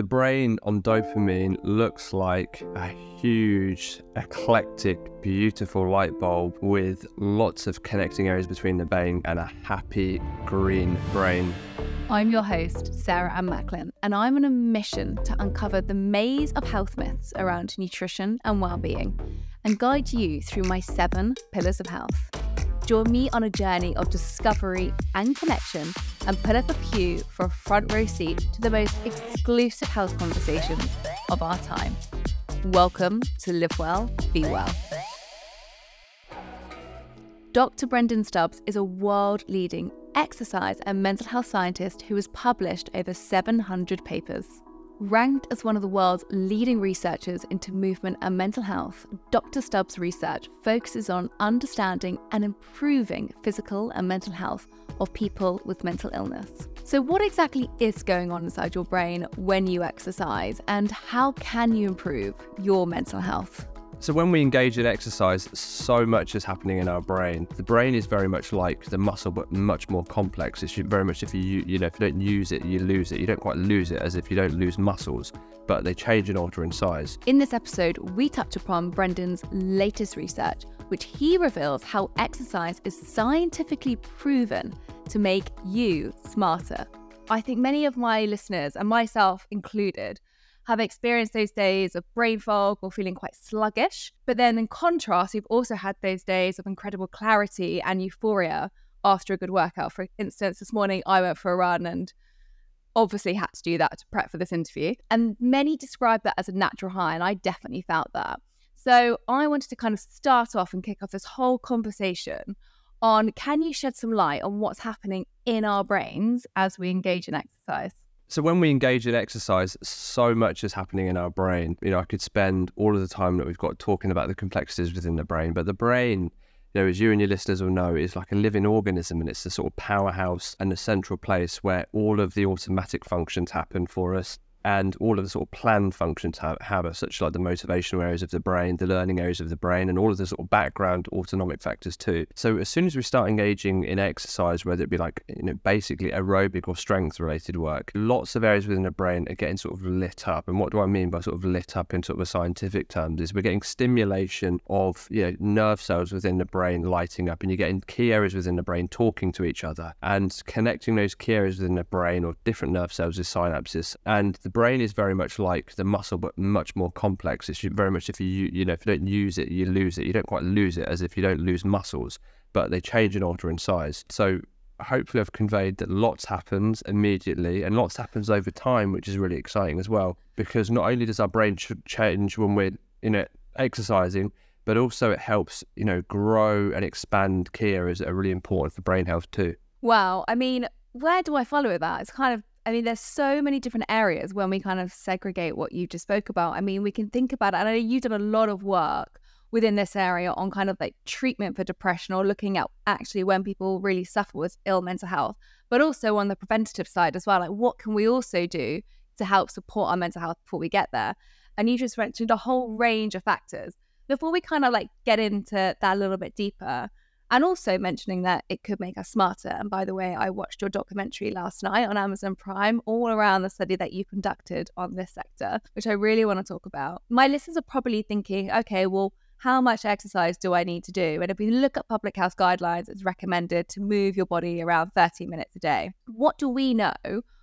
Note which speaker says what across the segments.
Speaker 1: The brain on dopamine looks like a huge, eclectic, beautiful light bulb with lots of connecting areas between the brain and a happy green brain.
Speaker 2: I'm your host, Sarah Ann Macklin, and I'm on a mission to uncover the maze of health myths around nutrition and well-being and guide you through my seven pillars of health. Join me on a journey of discovery and connection and put up a pew for a front row seat to the most exclusive health conversations of our time. Welcome to Live Well, Be Well. Dr. Brendon Stubbs is a world leading exercise and mental health scientist who has published over 700 papers. Ranked as one of the world's leading researchers into movement and mental health, Dr. Stubbs' research focuses on understanding and improving physical and mental health of people with mental illness. So, what exactly is going on inside your brain when you exercise, and how can you improve your mental health?
Speaker 1: So when we engage in exercise, so much is happening in our brain. The brain is very much like the muscle, but much more complex. It's very much if you you know if you don't use it, you lose it. You don't quite lose it as if you don't lose muscles, but they change and alter in size.
Speaker 2: In this episode, we touch upon Brendon's latest research, which he reveals how exercise is scientifically proven to make you smarter. I think many of my listeners, and myself included, have experienced those days of brain fog or feeling quite sluggish. But then, in contrast, we've also had those days of incredible clarity and euphoria after a good workout. For instance, this morning I went for a run and obviously had to do that to prep for this interview. And many describe that as a natural high, and I definitely felt that. So I wanted to kind of start off and kick off this whole conversation on can you shed some light on what's happening in our brains as we engage in exercise?
Speaker 1: So when we engage in exercise, so much is happening in our brain. You know, I could spend all of the time that we've got talking about the complexities within the brain, but the brain, you know, as you and your listeners will know, is like a living organism and it's the sort of powerhouse and the central place where all of the automatic functions happen for us and all of the sort of planned functions have, have such like the motivational areas of the brain, the learning areas of the brain, and all of the sort of background autonomic factors too. So as soon as we start engaging in exercise, whether it be like you know basically aerobic or strength related work, lots of areas within the brain are getting sort of lit up. And what do I mean by sort of lit up in sort of a scientific terms is we're getting stimulation of you know nerve cells within the brain lighting up, and you're getting key areas within the brain talking to each other and connecting those key areas within the brain or different nerve cells with synapses and the the brain is very much like the muscle, but much more complex. It's very much if you you know if you don't use it, you lose it. You don't quite lose it as if you don't lose muscles, but they change and alter in size. So hopefully I've conveyed that lots happens immediately and lots happens over time, which is really exciting as well. Because not only does our brain ch- change when we're you know exercising, but also it helps you know grow and expand key areas that are really important for brain health too.
Speaker 2: Wow, I mean, where do I follow with that? It's kind of I mean, there's so many different areas when we kind of segregate what you just spoke about. I mean, we can think about it. And I know you've done a lot of work within this area on kind of like treatment for depression or looking at actually when people really suffer with ill mental health, but also on the preventative side as well. Like, what can we also do to help support our mental health before we get there? And you just mentioned a whole range of factors. Before we kind of like get into that a little bit deeper, and also mentioning that it could make us smarter. And by the way, I watched your documentary last night on Amazon Prime, all around the study that you conducted on this sector, which I really want to talk about. My listeners are probably thinking, okay, well, how much exercise do I need to do? And if we look at public health guidelines, it's recommended to move your body around 30 minutes a day. What do we know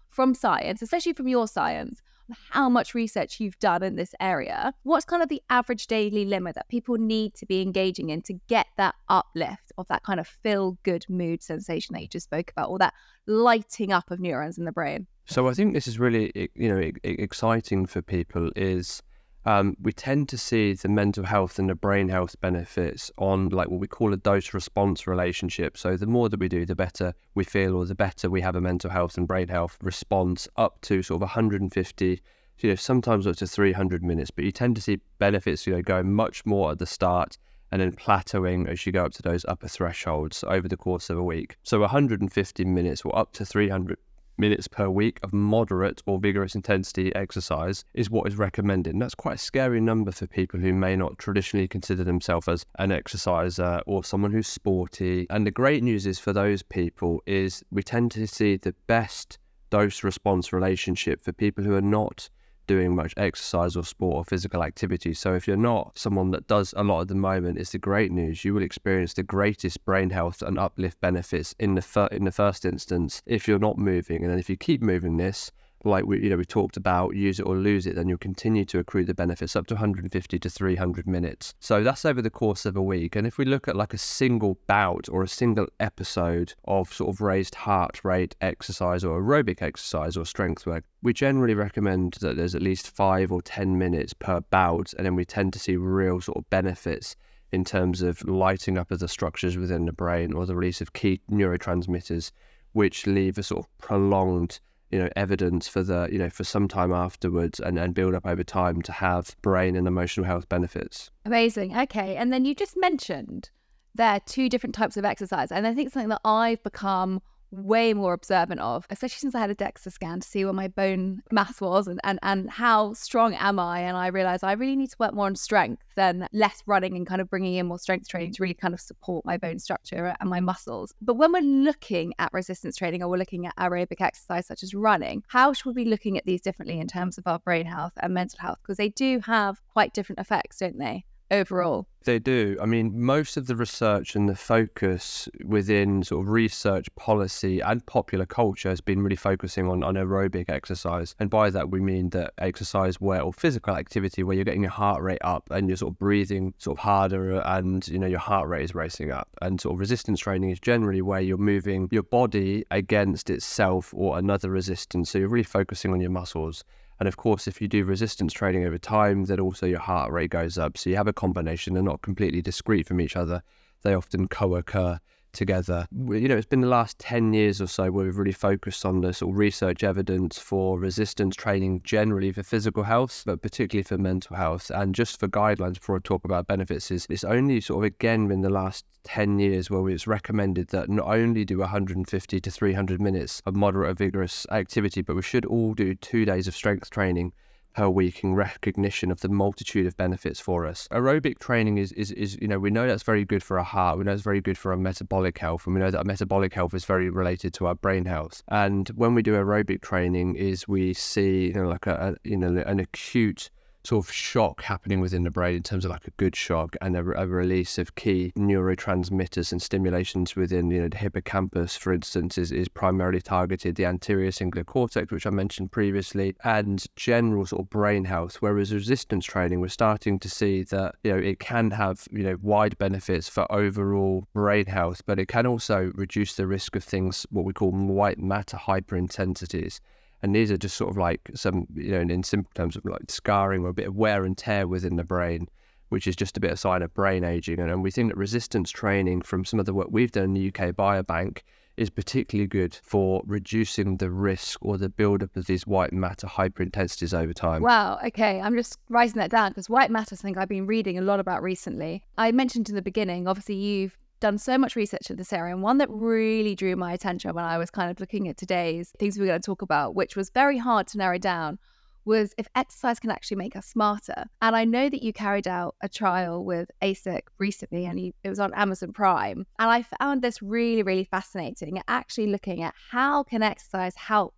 Speaker 2: from science, especially from your science, how much research you've done in this area, what's kind of the average daily limit that people need to be engaging in to get that uplift of that kind of feel good mood sensation that you just spoke about, or that lighting up of neurons in the brain?
Speaker 1: So I think this is really, you know, exciting for people is um, we tend to see the mental health and the brain health benefits on like what we call a dose response relationship. So the more that we do, the better we feel, or the better we have a mental health and brain health response up to sort of 150, you know, sometimes up to 300 minutes. But you tend to see benefits, you know, going much more at the start and then plateauing as you go up to those upper thresholds over the course of a week. So 150 minutes or up to 300 minutes per week of moderate or vigorous intensity exercise is what is recommended. And that's quite a scary number for people who may not traditionally consider themselves as an exerciser or someone who's sporty. And the great news is for those people is we tend to see the best dose response relationship for people who are not doing much exercise or sport or physical activity. So if you're not someone that does a lot at the moment, it's the great news. You will experience the greatest brain health and uplift benefits in the fir- in the first instance if you're not moving, and then if you keep moving this like we you know we talked about use it or lose it then you'll continue to accrue the benefits up to 150 to 300 minutes. So that's over the course of a week. And if we look at like a single bout or a single episode of sort of raised heart rate exercise or aerobic exercise or strength work we generally recommend that there's at least 5 or 10 minutes per bout. And then we tend to see real sort of benefits in terms of lighting up of the structures within the brain or the release of key neurotransmitters which leave a sort of prolonged you know evidence for the you know for some time afterwards and, and build up over time to have brain and emotional health benefits.
Speaker 2: Amazing. Okay. And then you just mentioned there are two different types of exercise and i think something that i've become way more observant of, especially since I had a DEXA scan to see what my bone mass was and, and, and how strong am I. And I realized I really need to work more on strength than less running and kind of bringing in more strength training to really kind of support my bone structure and my muscles. But when we're looking at resistance training or we're looking at aerobic exercise such as running, how should we be looking at these differently in terms of our brain health and mental health? Because they do have quite different effects, don't they? Overall?
Speaker 1: They do. I mean, most of the research and the focus within sort of research policy and popular culture has been really focusing on, on aerobic exercise. And by that, we mean that exercise where, or physical activity where you're getting your heart rate up and you're sort of breathing sort of harder and, you know, your heart rate is racing up. And sort of resistance training is generally where you're moving your body against itself or another resistance. So you're really focusing on your muscles. And of course, if you do resistance training over time, then also your heart rate goes up. So you have a combination. They're not completely discrete from each other. They often co-occur together. You know, it's been the last 10 years or so where we've really focused on the sort of research evidence for resistance training generally for physical health, but particularly for mental health. And just for guidelines before I talk about benefits, is it's only sort of again in the last 10 years where it's recommended that not only do 150 to 300 minutes of moderate or vigorous activity, but we should all do two days of strength training per week in recognition of the multitude of benefits for us. Aerobic training is, is, is, you know, we know that's very good for our heart. We know it's very good for our metabolic health. And we know that our metabolic health is very related to our brain health. And when we do aerobic training is we see, you know, like a, a you know, an acute sort of shock happening within the brain in terms of like a good shock and a, a, release of key neurotransmitters and stimulations within you know the hippocampus for instance is, is primarily targeted the anterior cingulate cortex which i mentioned previously and general sort of brain health whereas resistance training we're starting to see that you know it can have you know wide benefits for overall brain health but it can also reduce the risk of things what we call white matter hyperintensities and these are just sort of like some, you know, in simple terms of like scarring or a bit of wear and tear within the brain, which is just a bit of sign of brain aging. And, and we think that resistance training from some of the work we've done in the UK Biobank is particularly good for reducing the risk or the buildup of these white matter hyperintensities over time.
Speaker 2: Wow. Okay. I'm just writing that down because white matter is something I've been reading a lot about recently. I mentioned in the beginning, obviously, you've done so much research in this area, and one that really drew my attention when I was kind of looking at today's things we are going to talk about, which was very hard to narrow down, was if exercise can actually make us smarter. And I know that you carried out a trial with ASICS recently, and you, it was on Amazon Prime. And I found this really, really fascinating. Actually, looking at how can exercise help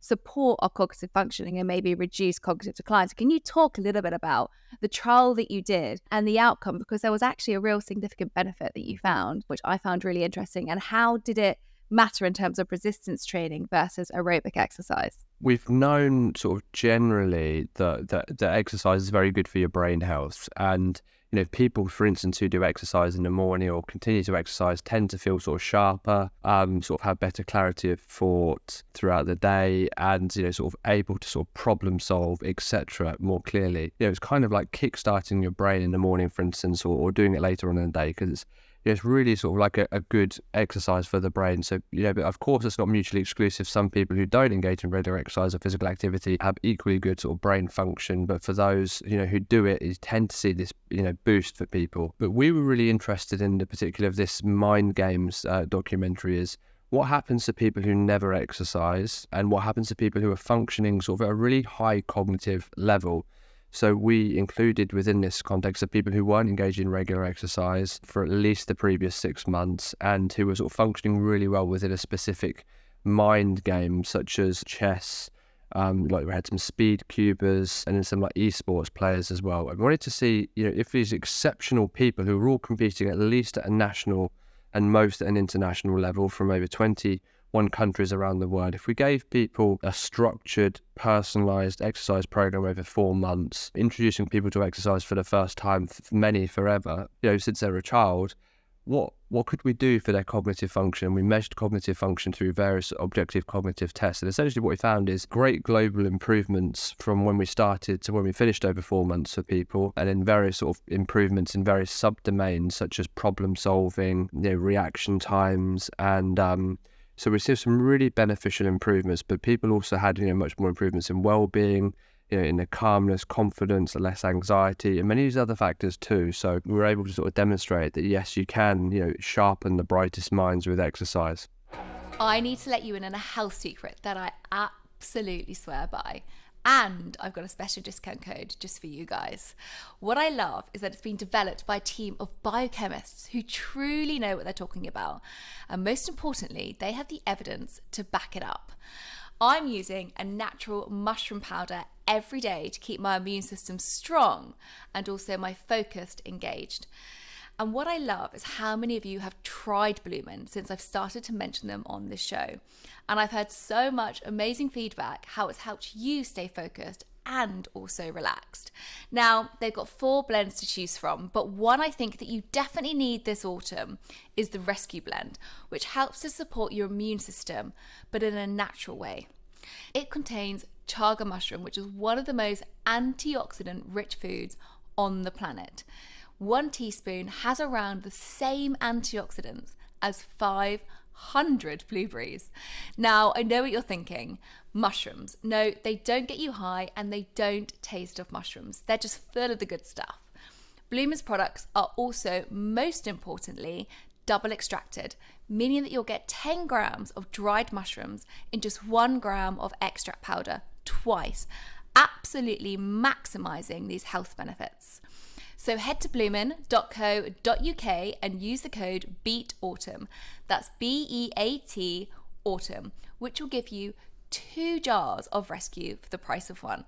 Speaker 2: support our cognitive functioning and maybe reduce cognitive decline. So, can you talk a little bit about the trial that you did and the outcome? Because there was actually a real significant benefit that you found, which I found really interesting. And how did it matter in terms of resistance training versus aerobic exercise?
Speaker 1: We've known sort of generally that, that, that exercise is very good for your brain health. And you know, people, for instance, who do exercise in the morning or continue to exercise tend to feel sort of sharper, um, sort of have better clarity of thought throughout the day, and you know, sort of able to sort of problem solve, etc., more clearly. You know, it's kind of like kickstarting your brain in the morning, for instance, or, or doing it later on in the day because it's it's really sort of like a, a, good exercise for the brain. So, you know, but of course, it's not mutually exclusive. Some people who don't engage in regular exercise or physical activity have equally good sort of brain function. But for those, you know, who do it, you tend to see this, you know, boost for people. But we were really interested in the particular of this Mind Games uh, documentary is what happens to people who never exercise and what happens to people who are functioning sort of at a really high cognitive level. So we included within this context of people who weren't engaged in regular exercise for at least the previous six months and who were sort of functioning really well within a specific mind game such as chess Um, like we had some speed cubers and then some like esports players as well. I wanted to see, you know, if these exceptional people who were all competing at least at a national and most at an international level from over 21 countries around the world, if we gave people a structured, personalized exercise program over four months, introducing people to exercise for the first time, many forever, you know, since they're a child, what what could we do for their cognitive function? We measured cognitive function through various objective cognitive tests. And essentially what we found is great global improvements from when we started to when we finished over four months for people and in various sort of improvements in various subdomains such as problem solving, you know, reaction times and um, so we see some really beneficial improvements, but people also had you know much more improvements in well-being, you know, in the calmness, confidence, less anxiety, and many of these other factors too. So we were able to sort of demonstrate that yes, you can, you know, sharpen the brightest minds with exercise.
Speaker 2: I need to let you in on a health secret that I absolutely swear by. And I've got a special discount code just for you guys. What I love is that it's been developed by a team of biochemists who truly know what they're talking about. And most importantly, they have the evidence to back it up. I'm using a natural mushroom powder every day to keep my immune system strong and also my focused engaged. And what I love is how many of you have tried Bloomin since I've started to mention them on this show. And I've heard so much amazing feedback how it's helped you stay focused and also relaxed. Now, they've got four blends to choose from, but one I think that you definitely need this autumn is the Rescue Blend, which helps to support your immune system, but in a natural way. It contains chaga mushroom, which is one of the most antioxidant rich foods on the planet. One teaspoon has around the same antioxidants as 500 blueberries. Now, I know what you're thinking mushrooms. No, they don't get you high and they don't taste of mushrooms. They're just full of the good stuff. Bloomer's products are also, most importantly, double extracted, meaning that you'll get 10 grams of dried mushrooms in just one gram of extract powder twice, absolutely maximizing these health benefits. So head to bloomin.co.uk and use the code BEATAUTUMN. That's B E A T autumn, which will give you two jars of rescue for the price of one.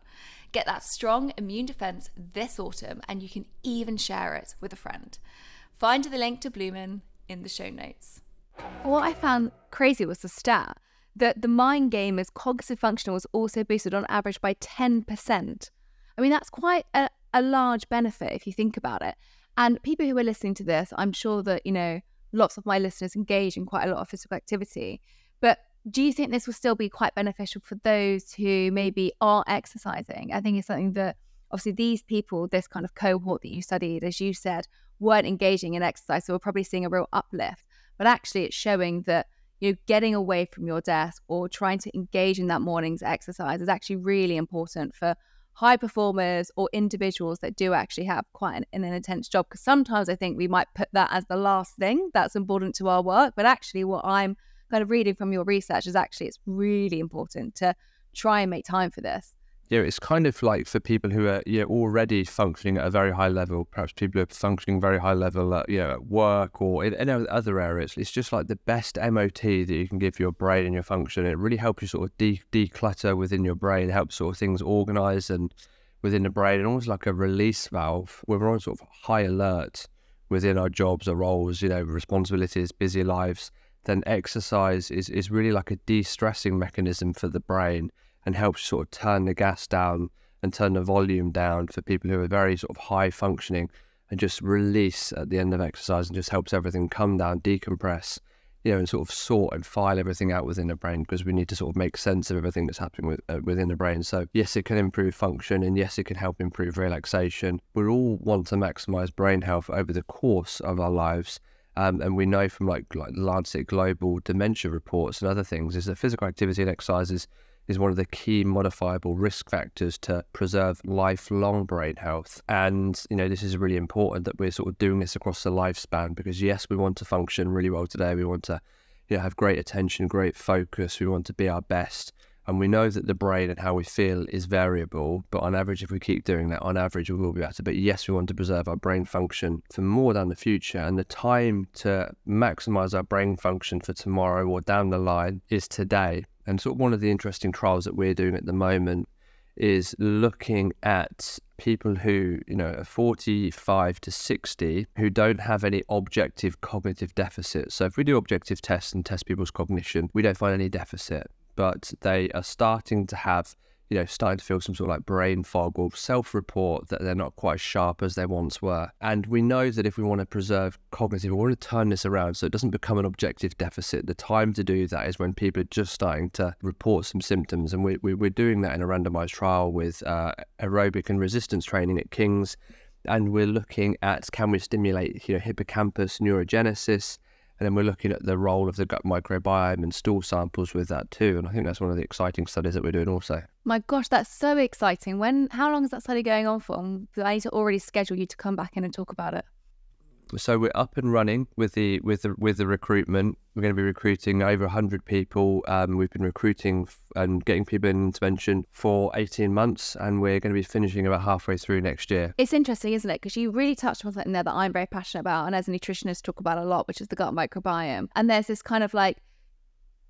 Speaker 2: Get that strong immune defense this autumn and you can even share it with a friend. Find the link to Bloomin in the show notes.
Speaker 3: What I found crazy was the stat that the mind game as cognitive function was also boosted on average by 10%. I mean, that's quite a, a large benefit if you think about it. And people who are listening to this, I'm sure that, you know, lots of my listeners engage in quite a lot of physical activity. But do you think this will still be quite beneficial for those who maybe are exercising? I think it's something that obviously these people, this kind of cohort that you studied, as you said, weren't engaging in exercise. So we're probably seeing a real uplift. But actually, it's showing that you know, getting away from your desk or trying to engage in that morning's exercise is actually really important for high performers or individuals that do actually have quite an, an intense job. Because sometimes I think we might put that as the last thing that's important to our work. But actually, what I'm kind of reading from your research is actually it's really important to try and make time for this
Speaker 1: you know, it's kind of like for people who are you know, already functioning at a very high level, perhaps people who are functioning very high level at, you know, at work or in, in other areas. It's just like the best MOT that you can give your brain and your function. It really helps you sort of de- declutter within your brain, helps sort of things organize and within the brain, and almost like a release valve when we're on sort of high alert within our jobs or roles, you know, responsibilities, busy lives. Then exercise is, is really like a de stressing mechanism for the brain and helps sort of turn the gas down and turn the volume down for people who are very sort of high functioning and just release at the end of exercise and just helps everything come down, decompress, you know, and sort of sort and file everything out within the brain because we need to sort of make sense of everything that's happening with, uh, within the brain. So yes, it can improve function and yes, it can help improve relaxation. We all want to maximize brain health over the course of our lives. Um, and we know from like, like Lancet Global dementia reports and other things is that physical activity and exercises is one of the key modifiable risk factors to preserve lifelong brain health. And, you know, this is really important that we're sort of doing this across the lifespan because, yes, we want to function really well today. We want to, you know, have great attention, great focus. We want to be our best. And we know that the brain and how we feel is variable, but on average, if we keep doing that, on average, we will be better. But yes, we want to preserve our brain function for more down the future. And the time to maximize our brain function for tomorrow or down the line is today. And sort of one of the interesting trials that we're doing at the moment is looking at people who, you know, are 45 to 60 who don't have any objective cognitive deficit. So if we do objective tests and test people's cognition, we don't find any deficit but they are starting to have you know, starting to feel some sort of like brain fog or self report that they're not quite as sharp as they once were. And we know that if we want to preserve cognitive, we want to turn this around so it doesn't become an objective deficit. The time to do that is when people are just starting to report some symptoms. And we, we, are doing that in a randomized trial with uh, aerobic and resistance training at King's. And we're looking at can we stimulate you know, hippocampus neurogenesis and then we're looking at the role of the gut microbiome and stool samples with that too. And I think that's one of the exciting studies that we're doing also.
Speaker 2: My gosh, that's so exciting. When how long is that study going on for? I need to already schedule you to come back in and talk about it
Speaker 1: so we're up and running with the with the with the recruitment. We're going to be recruiting over 100 people. Um, we've been recruiting and getting people in intervention for 18 months, and we're going to be finishing about halfway through next year.
Speaker 2: It's interesting, isn't it? Because you really touched on something there that I'm very passionate about, and as a nutritionist, talk about a lot, which is the gut microbiome. And there's this kind of like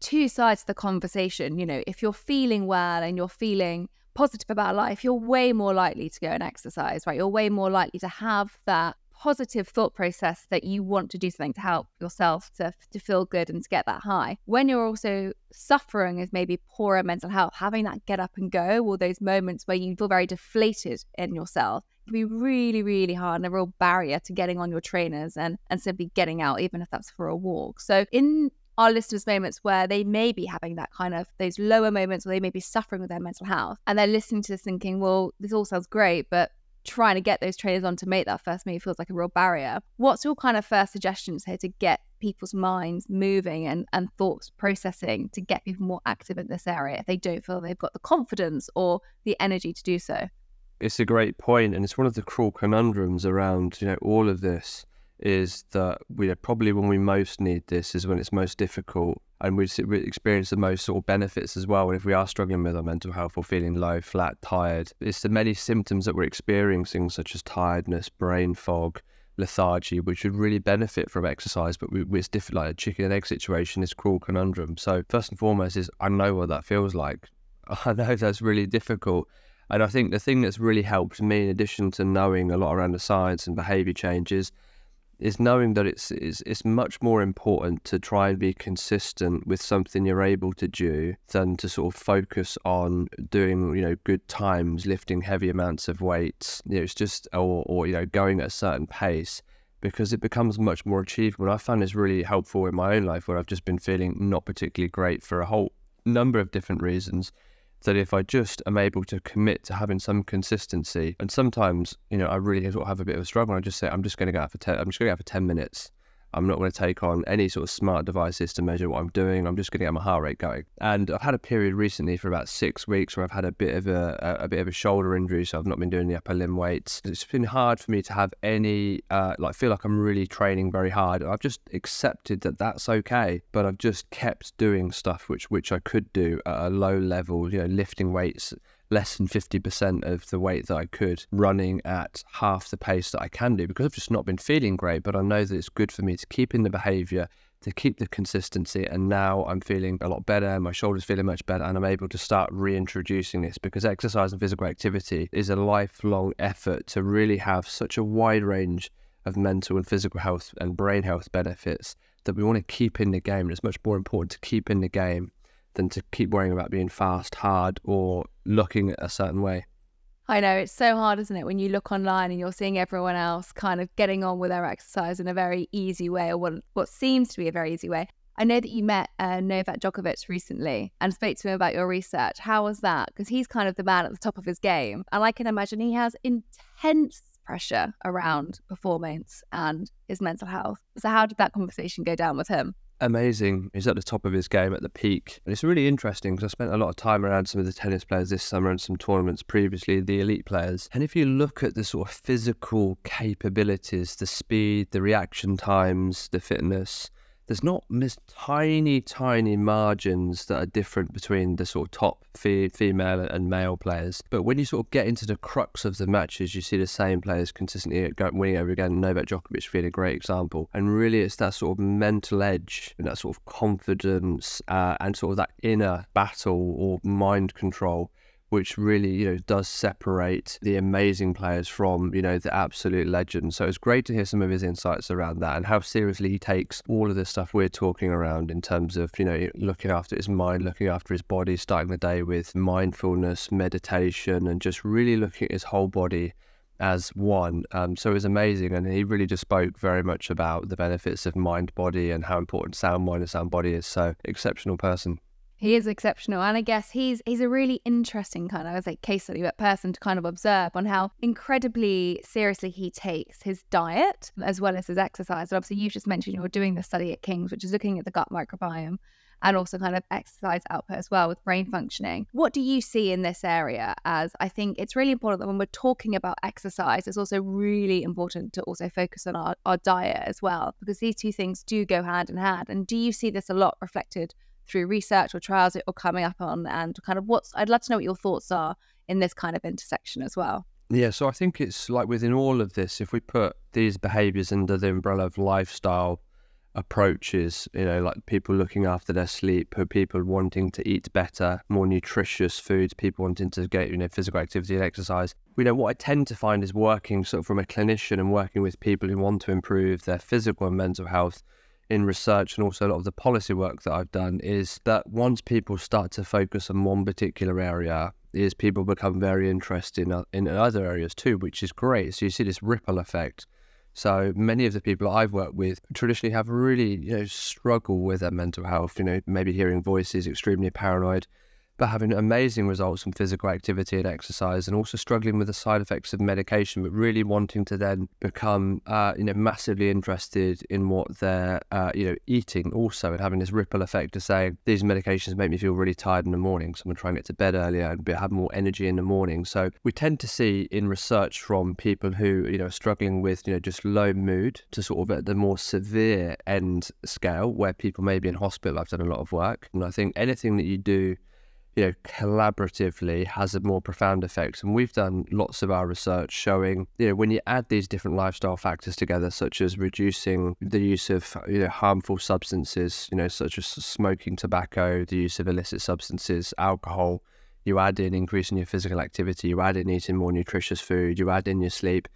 Speaker 2: two sides to the conversation. You know, if you're feeling well and you're feeling positive about life, you're way more likely to go and exercise, right? You're way more likely to have that positive thought process that you want to do something to help yourself to, to feel good and to get that high. When you're also suffering with maybe poorer mental health, having that get up and go, or those moments where you feel very deflated in yourself, can be really, really hard and a real barrier to getting on your trainers and, and simply getting out, even if that's for a walk. So in our listeners' moments where they may be having that kind of those lower moments where they may be suffering with their mental health and they're listening to this thinking, well, this all sounds great, but trying to get those trainers on to make that first move feels like a real barrier. What's your kind of first suggestions here to get people's minds moving and, and thoughts processing to get people more active in this area if they don't feel they've got the confidence or the energy to do so?
Speaker 1: It's a great point, and it's one of the cruel conundrums around you know all of this is that we probably when we most need this is when it's most difficult and we experience the most sort of benefits as well. And if we are struggling with our mental health or feeling low, flat, tired, it's the many symptoms that we're experiencing, such as tiredness, brain fog, lethargy, which would really benefit from exercise, but we, it's different, like a chicken and egg situation, this cruel conundrum. So first and foremost is I know what that feels like. I know that's really difficult. And I think the thing that's really helped me, in addition to knowing a lot around the science and behavior changes, is knowing that it's, it's it's much more important to try and be consistent with something you're able to do than to sort of focus on doing you know good times, lifting heavy amounts of weights. You know, it's just or or you know going at a certain pace because it becomes much more achievable. I found this really helpful in my own life where I've just been feeling not particularly great for a whole number of different reasons that if I just am able to commit to having some consistency, and sometimes, you know, I really sort of have a bit of a struggle. I just say, I'm just going to go out for 10, I'm just going to go out for 10 minutes. I'm not going to take on any sort of smart devices to measure what I'm doing. I'm just going to get my heart rate going. And I've had a period recently for about six weeks where I've had a bit of a, a, a bit of a shoulder injury, so I've not been doing the upper limb weights. It's been hard for me to have any uh, like feel like I'm really training very hard. I've just accepted that that's okay, but I've just kept doing stuff which which I could do at a low level. You know, lifting weights less than 50% of the weight that I could running at half the pace that I can do because I've just not been feeling great. But I know that it's good for me to keep in the behavior, to keep the consistency. And now I'm feeling a lot better, my shoulders feeling much better, and I'm able to start reintroducing this because exercise and physical activity is a lifelong effort to really have such a wide range of mental and physical health and brain health benefits that we want to keep in the game. And it's much more important to keep in the game than to keep worrying about being fast, hard, or looking a certain way.
Speaker 2: I know it's so hard, isn't it, when you look online and you're seeing everyone else kind of getting on with their exercise in a very easy way, or what what seems to be a very easy way. I know that you met uh, Novak Djokovic recently and spoke to him about your research. How was that? Because he's kind of the man at the top of his game, and I can imagine he has intense pressure around performance and his mental health. So, how did that conversation go down with him?
Speaker 1: Amazing. He's at the top of his game at the peak. And it's really interesting because I spent a lot of time around some of the tennis players this summer and some tournaments previously, the elite players. And if you look at the sort of physical capabilities, the speed, the reaction times, the fitness, there's not tiny, tiny margins that are different between the sort of top fe- female and male players. But when you sort of get into the crux of the matches, you see the same players consistently winning over again. Novak Djokovic being a great example. And really, it's that sort of mental edge and that sort of confidence uh, and sort of that inner battle or mind control which really, you know, does separate the amazing players from, you know, the absolute legends. So it's great to hear some of his insights around that and how seriously he takes all of the stuff we're talking around in terms of, you know, looking after his mind, looking after his body, starting the day with mindfulness, meditation, and just really looking at his whole body as one. Um, so it was amazing. And he really just spoke very much about the benefits of mind body and how important sound mind and sound body is. So exceptional person.
Speaker 2: He is exceptional, and I guess he's he's a really interesting kind of as a case study, but person to kind of observe on how incredibly seriously he takes his diet as well as his exercise. And obviously, you've just mentioned you're doing the study at King's, which is looking at the gut microbiome and also kind of exercise output as well with brain functioning. What do you see in this area? As I think it's really important that when we're talking about exercise, it's also really important to also focus on our, our diet as well, because these two things do go hand in hand. And do you see this a lot reflected through research or trials or coming up on and kind of what's I'd love to know what your thoughts are in this kind of intersection as well.
Speaker 1: Yeah, so I think it's like within all of this, if we put these behaviors under the umbrella of lifestyle approaches, you know, like people looking after their sleep, people wanting to eat better, more nutritious foods, people wanting to get, you know, physical activity and exercise. You know, what I tend to find is working sort of from a clinician and working with people who want to improve their physical and mental health in research and also a lot of the policy work that I've done is that once people start to focus on one particular area, is people become very interested in, in other areas too, which is great. So you see this ripple effect. So many of the people I've worked with traditionally have really, you know, struggle with their mental health. You know, maybe hearing voices, extremely paranoid, but having amazing results from physical activity and exercise, and also struggling with the side effects of medication, but really wanting to then become, uh, you know, massively interested in what they're, uh, you know, eating also, and having this ripple effect of saying these medications make me feel really tired in the morning, so I'm gonna try and get to bed earlier and have more energy in the morning. So we tend to see in research from people who, you know, are struggling with, you know, just low mood to sort of at the more severe end scale, where people may be in hospital. I've done a lot of work, and I think anything that you do you know, collaboratively has a more profound effect. And we've done lots of our research showing, you know, when you add these different lifestyle factors together, such as reducing the use of, you know, harmful substances, you know, such as smoking tobacco, the use of illicit substances, alcohol, you add in increasing your physical activity, you add in eating more nutritious food, you add in your sleep,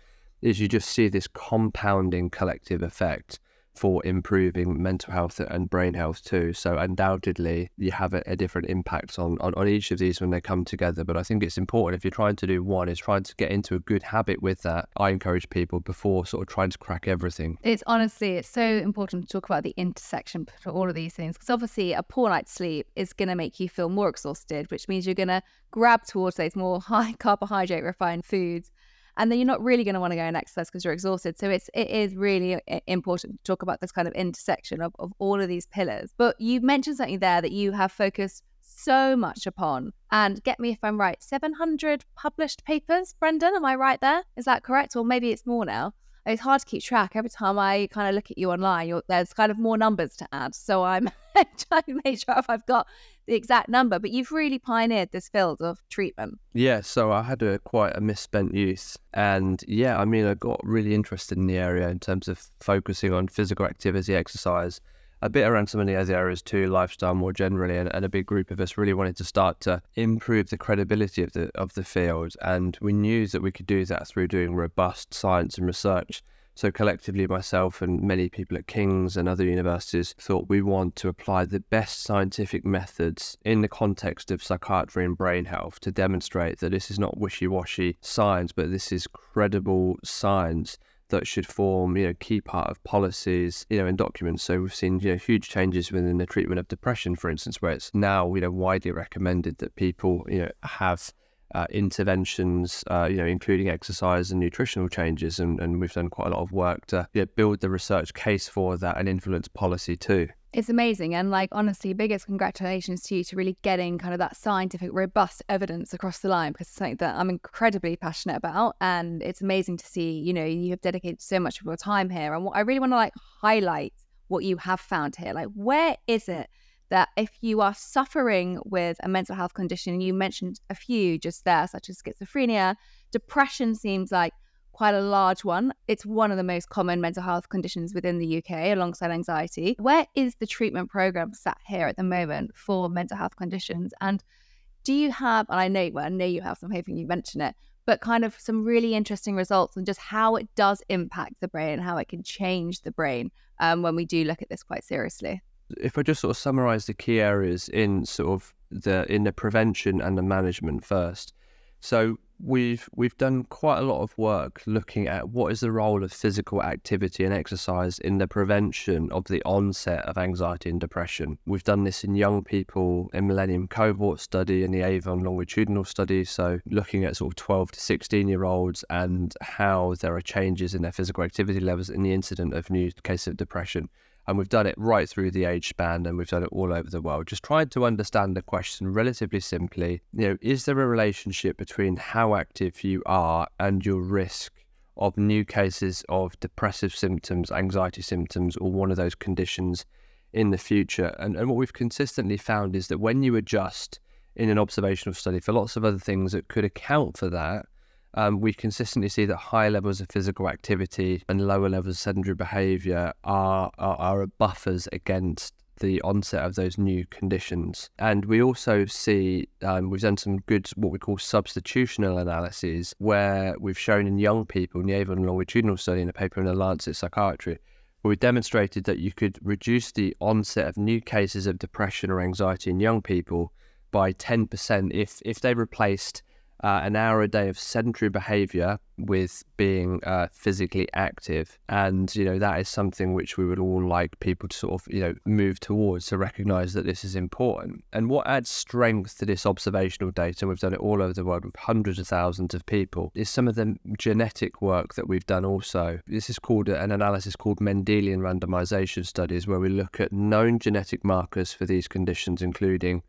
Speaker 1: is you just see this compounding collective effect for improving mental health and brain health too. So undoubtedly, you have a, a different impact on, on, on each of these when they come together. But I think it's important if you're trying to do one, is trying to get into a good habit with that. I encourage people before sort of trying to crack everything.
Speaker 2: It's honestly, it's so important to talk about the intersection for all of these things because obviously a poor night's sleep is going to make you feel more exhausted, which means you're going to grab towards those more high carbohydrate refined foods and then you're not really going to want to go and exercise because you're exhausted. So it's it is really uh, important to talk about this kind of intersection of, of all of these pillars. But you mentioned something there that you have focused so much upon. And get me if I'm right, 700 published papers, Brendon, am I right there? Is that correct? Or maybe it's more now it's hard to keep track. Every time I kind of look at you online, there's kind of more numbers to add. So I'm trying to make sure if I've got the exact number. But you've really pioneered this field of treatment.
Speaker 1: Yeah. So I had a quite a misspent youth, and yeah, I mean, I got really interested in the area in terms of focusing on physical activity, exercise a bit around some of the other areas too, lifestyle more generally, and, and, a big group of us really wanted to start to improve the credibility of the of the field, and we knew that we could do that through doing robust science and research. So collectively, myself and many people at King's and other universities thought we want to apply the best scientific methods in the context of psychiatry and brain health to demonstrate that this is not wishy-washy science, but this is credible science that should form, you know, key part of policies, you know, and documents. So we've seen, you know, huge changes within the treatment of depression, for instance, where it's now, you know, widely recommended that people, you know, have uh, interventions, uh, you know, including exercise and nutritional changes, and, and we've done quite a lot of work to you know, build the research case for that and influence policy too.
Speaker 2: It's amazing. And like, honestly, biggest congratulations to you to really getting kind of that scientific, robust evidence across the line because it's something that I'm incredibly passionate about. And it's amazing to see, you know, you have dedicated so much of your time here. And what I really want to like highlight what you have found here? Like, where is it that if you are suffering with a mental health condition, you mentioned a few just there, such as schizophrenia, depression seems like quite a large one. It's one of the most common mental health conditions within the UK alongside anxiety. Where is the treatment program sat here at the moment for mental health conditions? And do you have, and I know, well, I know you have, so I'm hoping you mention it, but kind of some really interesting results on just how it does impact the brain and how it can change the brain um, when we do look at this quite seriously.
Speaker 1: If I just sort of summarize the key areas in sort of the in the prevention and the management first. So we've we've done quite a lot of work looking at what is the role of physical activity and exercise in the prevention of the onset of anxiety and depression. We've done this in young people in Millennium Cohort Study and the Avon Longitudinal Study, so looking at sort of 12 to 16 year olds and how there are changes in their physical activity levels in the incident of new cases of depression. And we've done it right through the age span and we've done it all over the world. Just trying to understand the question relatively simply. You know, is there a relationship between how active you are and your risk of new cases of depressive symptoms, anxiety symptoms, or one of those conditions in the future? And, and what we've consistently found is that when you adjust in an observational study for lots of other things that could account for that, um, we consistently see that high levels of physical activity and lower levels of sedentary behaviour are, are, are buffers against the onset of those new conditions. And we also see um, we've done some good, what we call substitutional analyses, where we've shown in young people in the Avon longitudinal study in a paper in the Lancet Psychiatry, where we demonstrated that you could reduce the onset of new cases of depression or anxiety in young people by 10% if, if they replaced uh, an hour a day of sedentary behavior with being uh, physically active. And, you know, that is something which we would all like people to sort of, you know, move towards to recognize that this is important. And what adds strength to this observational data, we've done it all over the world with hundreds of thousands of people, is some of the genetic work that we've done also. This is called an analysis called Mendelian randomization studies, where we look at known genetic markers for these conditions, including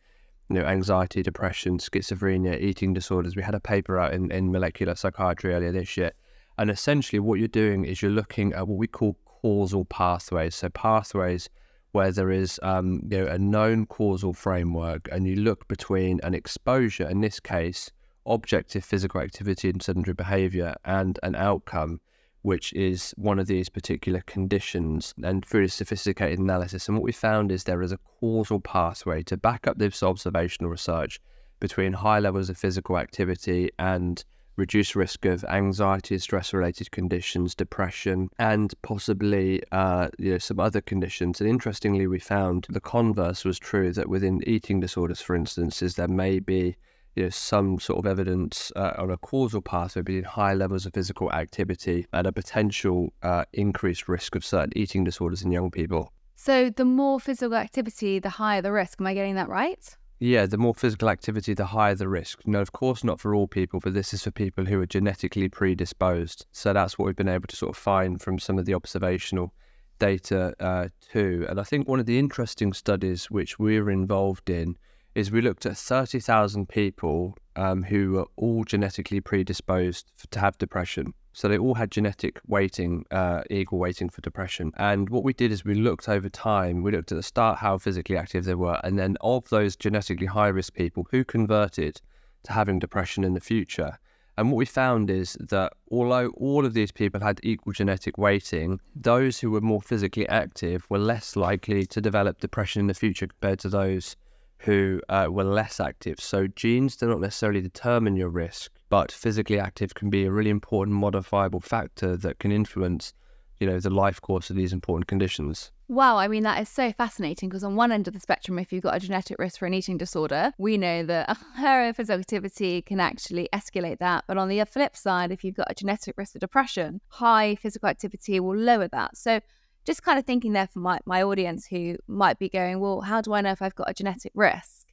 Speaker 1: you know, anxiety, depression, schizophrenia, eating disorders. We had a paper out in, in molecular psychiatry earlier this year. And essentially, what you're doing is you're looking at what we call causal pathways. So, pathways where there is um, you know, a known causal framework, and you look between an exposure, in this case, objective physical activity and sedentary behavior, and an outcome which is one of these particular conditions, and through sophisticated analysis. And what we found is there is a causal pathway to back up this observational research between high levels of physical activity and reduced risk of anxiety, stress-related conditions, depression, and possibly uh, you know some other conditions. And interestingly, we found the converse was true that within eating disorders, for instance, is there may be you know, some sort of evidence uh, on a causal pathway between high levels of physical activity and a potential uh, increased risk of certain eating disorders in young people.
Speaker 2: So, the more physical activity, the higher the risk. Am I getting that right?
Speaker 1: Yeah, the more physical activity, the higher the risk. No, of course, not for all people, but this is for people who are genetically predisposed. So, that's what we've been able to sort of find from some of the observational data uh, too. And I think one of the interesting studies which we were involved in is we looked at 30,000 people um, who were all genetically predisposed to have depression. So they all had genetic weighting, uh, equal weighting for depression. And what we did is we looked over time, we looked at the start how physically active they were, and then of those genetically high risk people who converted to having depression in the future. And what we found is that although all of these people had equal genetic weighting, those who were more physically active were less likely to develop depression in the future compared to those who uh, were less active. So genes do not necessarily determine your risk, but physically active can be a really important modifiable factor that can influence, you know, the life course of these important conditions.
Speaker 2: Wow, I mean, that is so fascinating because on one end of the spectrum, if you've got a genetic risk for an eating disorder, we know that higher physical activity can actually escalate that. But on the flip side, if you've got a genetic risk for depression, high physical activity will lower that. So just kind of thinking there for my, my audience who might be going, well, how do I know if I've got a genetic risk?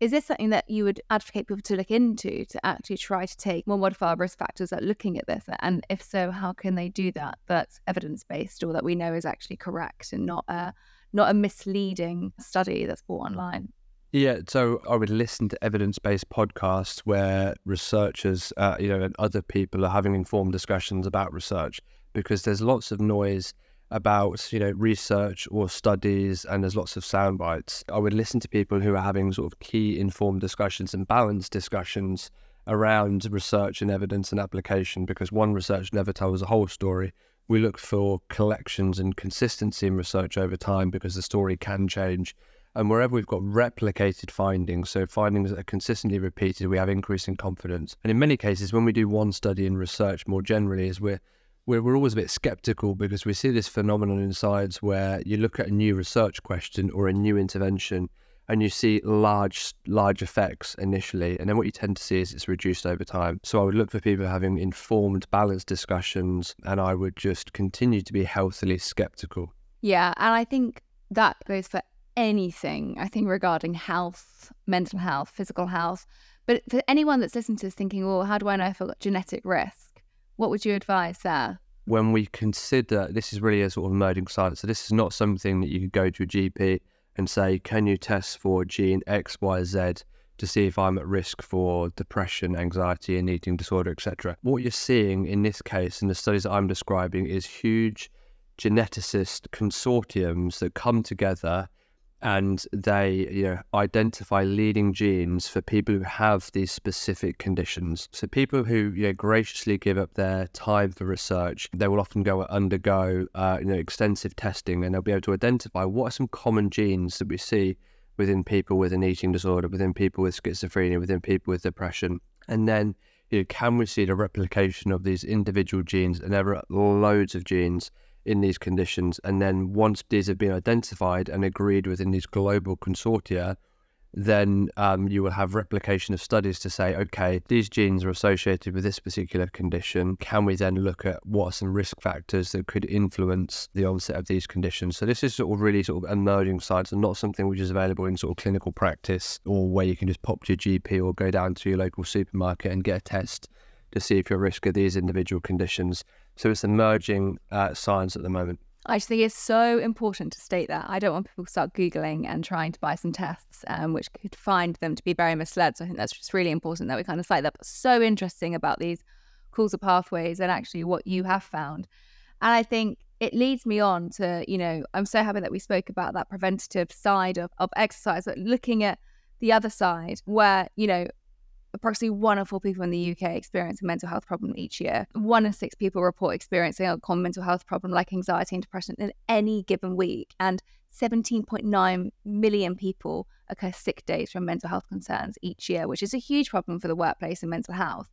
Speaker 2: Is this something that you would advocate people to look into to actually try to take more modifiable risk factors at looking at this? And if so, how can they do that that's evidence based or that we know is actually correct and not a not a misleading study that's brought online?
Speaker 1: Yeah, so I would listen to evidence-based podcasts where researchers, uh, you know, and other people are having informed discussions about research because there's lots of noise about you know research or studies and there's lots of sound bites. I would listen to people who are having sort of key informed discussions and balanced discussions around research and evidence and application because one research never tells the whole story. We look for collections and consistency in research over time because the story can change. And wherever we've got replicated findings, so findings that are consistently repeated, we have increasing confidence. And in many cases, when we do one study in research more generally, is we're we're, we're always a bit skeptical because we see this phenomenon in science where you look at a new research question or a new intervention and you see large large effects initially and then what you tend to see is it's reduced over time. So i would look for people having informed balanced discussions and i would just continue to be healthily skeptical.
Speaker 2: Yeah and i think that goes for anything i think regarding health mental health physical health. But for anyone that's listening to this thinking well how do i know if i've got genetic risk what would you advise there?
Speaker 1: When we consider this is really a sort of emerging science, so this is not something that you could go to a GP and say, "Can you test for gene X, Y, Z to see if I'm at risk for depression, anxiety, and eating disorder, etc." What you're seeing in this case, in the studies that I'm describing, is huge geneticist consortiums that come together and they you know identify leading genes for people who have these specific conditions. So people who you know graciously give up their time for research they will often go undergo uh, you know extensive testing and they'll be able to identify what are some common genes that we see within people with an eating disorder within people with schizophrenia within people with depression. And then you know, can we see the replication of these individual genes and there are loads of genes in these conditions. And then once these have been identified and agreed within these global consortia, then um, you will have replication of studies to say, okay, these genes are associated with this particular condition. Can we then look at what are some risk factors that could influence the onset of these conditions? So this is sort of really sort of emerging science and not something which is available in sort of clinical practice or where you can just pop to your GP or go down to your local supermarket and get a test to see if you're at risk of these individual conditions. So it's emerging uh, science at the moment.
Speaker 2: I just think it's so important to state that. I don't want people to start Googling and trying to buy some tests, um, which could find them to be very misled. So I think that's just really important that we kind of cite that. But so interesting about these causal pathways and actually what you have found. And I think it leads me on to, you know, I'm so happy that we spoke about that preventative side of, of exercise, but looking at the other side where, you know, approximately one in four people in the UK experience a mental health problem each year. One in six people report experiencing a common mental health problem like anxiety and depression in any given week. And 17.9 million people occur sick days from mental health concerns each year, which is a huge problem for the workplace and mental health.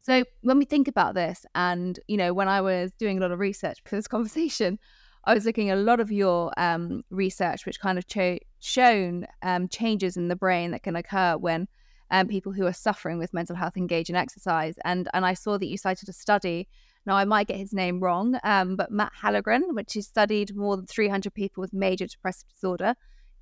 Speaker 2: So when we think about this, and you know, when I was doing a lot of research for this conversation, I was looking at a lot of your um, research, which kind of cho- shown um, changes in the brain that can occur when um, people who are suffering with mental health engage in exercise. And and I saw that you cited a study. Now I might get his name wrong, um, but Matt Hallgren, which has studied more than 300 people with major depressive disorder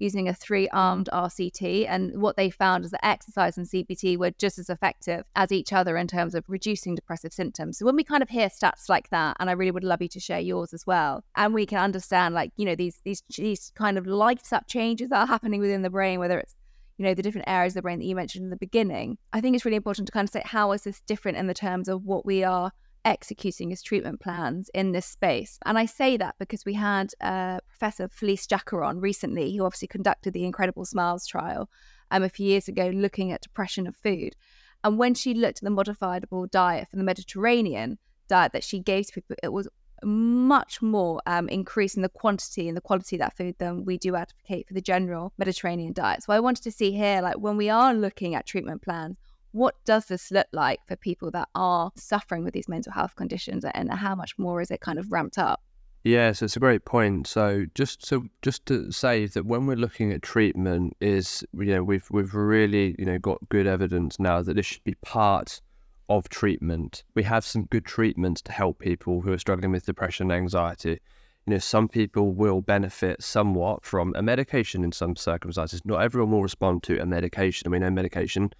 Speaker 2: using a three-armed RCT, and what they found is that exercise and CBT were just as effective as each other in terms of reducing depressive symptoms. So when we kind of hear stats like that, and I really would love you to share yours as well, and we can understand like you know these these these kind of lights up changes that are happening within the brain, whether it's you know, the different areas of the brain that you mentioned in the beginning, I think it's really important to kind of say how is this different in the terms of what we are executing as treatment plans in this space. And I say that because we had uh, Professor Felice Jacka on recently, who obviously conducted the Incredible Smiles trial um, a few years ago, looking at depression of food. And when she looked at the modifiable diet for the Mediterranean diet that she gave to people, it was much more um, increase in the quantity and the quality of that food than we do advocate for the general Mediterranean diet. So I wanted to see here, like when we are looking at treatment plans, what does this look like for people that are suffering with these mental health conditions, and how much more is it kind of ramped up?
Speaker 1: Yes, it's a great point. So just so just to say that when we're looking at treatment, is you know we've we've really you know got good evidence now that this should be part of treatment. We have some good treatments to help people who are struggling with depression and anxiety. You know, some people will benefit somewhat from a medication in some circumstances. Not everyone will respond to a medication. Mean, a medication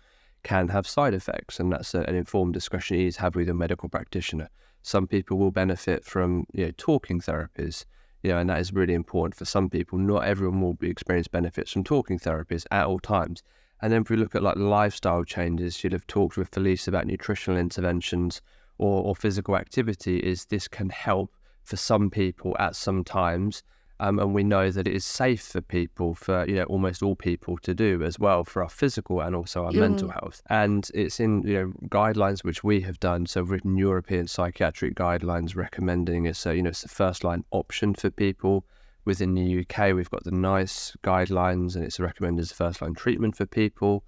Speaker 1: can have side effects, and that's an informed discussion you need to have with your medical practitioner. Some people will benefit from you know talking therapies, you know, and that is really important for some people. Not everyone will experience benefits from talking therapies at all times. And then if we look at like lifestyle changes, you'd have talked with Felice about nutritional interventions or, or physical activity, is this can help for some people at some times. Um, and we know that it is safe for people, for you know almost all people to do as well, for our physical and also our mental health. And it's in you know guidelines which we have done. So written European psychiatric guidelines recommending it's a you know it's a first line option for people. Within the UK, we've got the NICE guidelines, and it's recommended as first line treatment for people.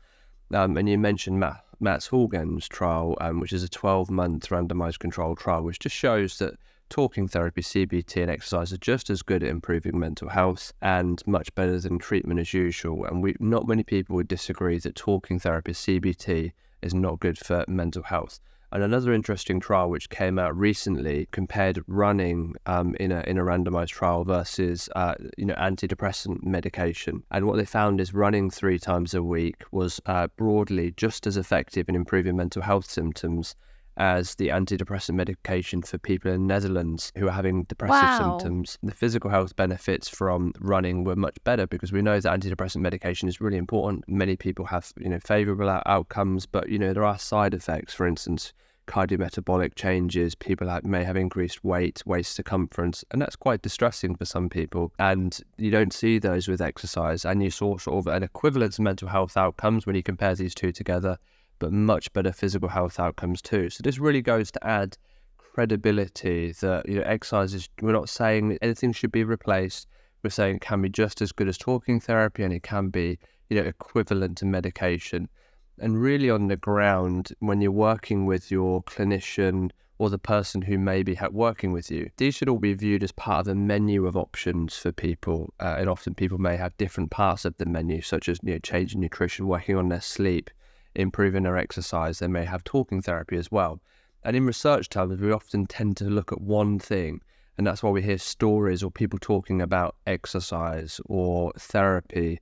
Speaker 1: Um, and you mentioned Matt, Mats Hallgren's trial, um, which is a 12 month randomized controlled trial, which just shows that talking therapy, CBT, and exercise are just as good at improving mental health and much better than treatment as usual. And we, not many people would disagree that talking therapy, CBT, is not good for mental health. And another interesting trial which came out recently compared running um, in a in a randomized trial versus uh, you know antidepressant medication. And what they found is running three times a week was uh, broadly just as effective in improving mental health symptoms as the antidepressant medication for people in the Netherlands who are having depressive
Speaker 2: Wow.
Speaker 1: symptoms. The physical health benefits from running were much better because we know that antidepressant medication is really important. Many people have, you know, favorable out- outcomes, but you know there are side effects. For instance, cardiometabolic changes. People have, may have increased weight, waist circumference, and that's quite distressing for some people. And you don't see those with exercise, and you saw sort of an equivalence of mental health outcomes when you compare these two together but much better physical health outcomes too. So this really goes to add credibility that you know exercise is. We're not saying anything should be replaced. We're saying it can be just as good as talking therapy, and it can be you know equivalent to medication. And really on the ground, when you're working with your clinician or the person who may be working with you, these should all be viewed as part of a menu of options for people. Uh, and often people may have different parts of the menu, such as you know changing nutrition, working on their sleep improving their exercise, they may have talking therapy as well. And in research terms, we often tend to look at one thing, and that's why we hear stories or people talking about exercise or therapy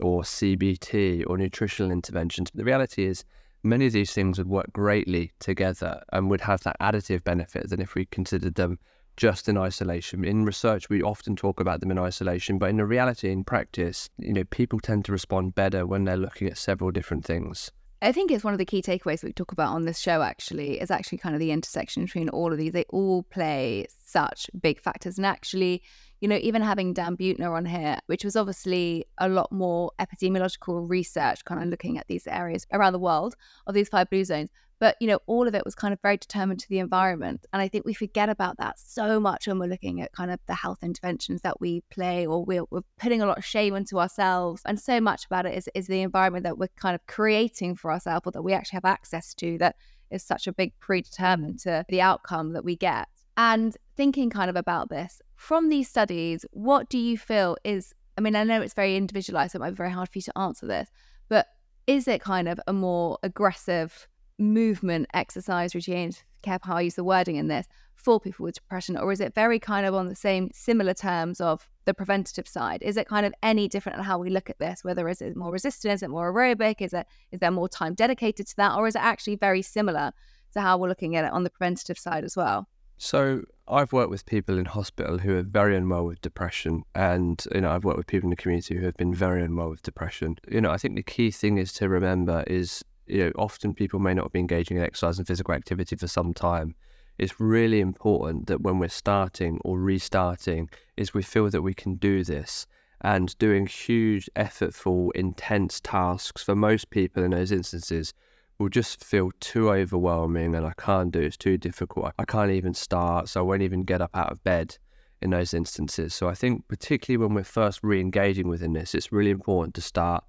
Speaker 1: or CBT or nutritional interventions. But the reality is, many of these things would work greatly together and would have that additive benefit than if we considered them just in isolation. In research, we often talk about them in isolation, but in the reality, in practice, you know, people tend to respond better when they're looking at several different things.
Speaker 2: I think it's one of the key takeaways we talk about on this show, actually, is actually kind of the intersection between all of these. They all play such big factors. And actually, you know, even having Dan Buettner on here, which was obviously a lot more epidemiological research, kind of looking at these areas around the world of these five blue zones. But, you know, all of it was kind of very determined to the environment. And I think we forget about that so much when we're looking at kind of the health interventions that we play or we're, we're putting a lot of shame into ourselves. And so much about it is, is the environment that we're kind of creating for ourselves or that we actually have access to that is such a big predetermined to the outcome that we get. And thinking kind of about this from these studies, what do you feel is? I mean, I know it's very individualized, so it might be very hard for you to answer this, but is it kind of a more aggressive movement exercise regime? Care how I use the wording in this for people with depression, or is it very kind of on the same similar terms of the preventative side? Is it kind of any different on how we look at this? Whether is it more resistant, is it more aerobic, is it is there more time dedicated to that, or is it actually very similar to how we're looking at it on the preventative side as well?
Speaker 1: So I've worked with people in hospital who are very unwell with depression, and you know I've worked with people in the community who have been very unwell with depression. You know, I think the key thing is to remember is you know often people may not be engaging in exercise and physical activity for some time. It's really important that when we're starting or restarting, is we feel that we can do this. And doing huge, effortful, intense tasks for most people in those instances will just feel too overwhelming and I can't do it. It's too difficult. I can't even start, so I won't even get up out of bed in those instances. So I think particularly when we're first re-engaging within this, it's really important to start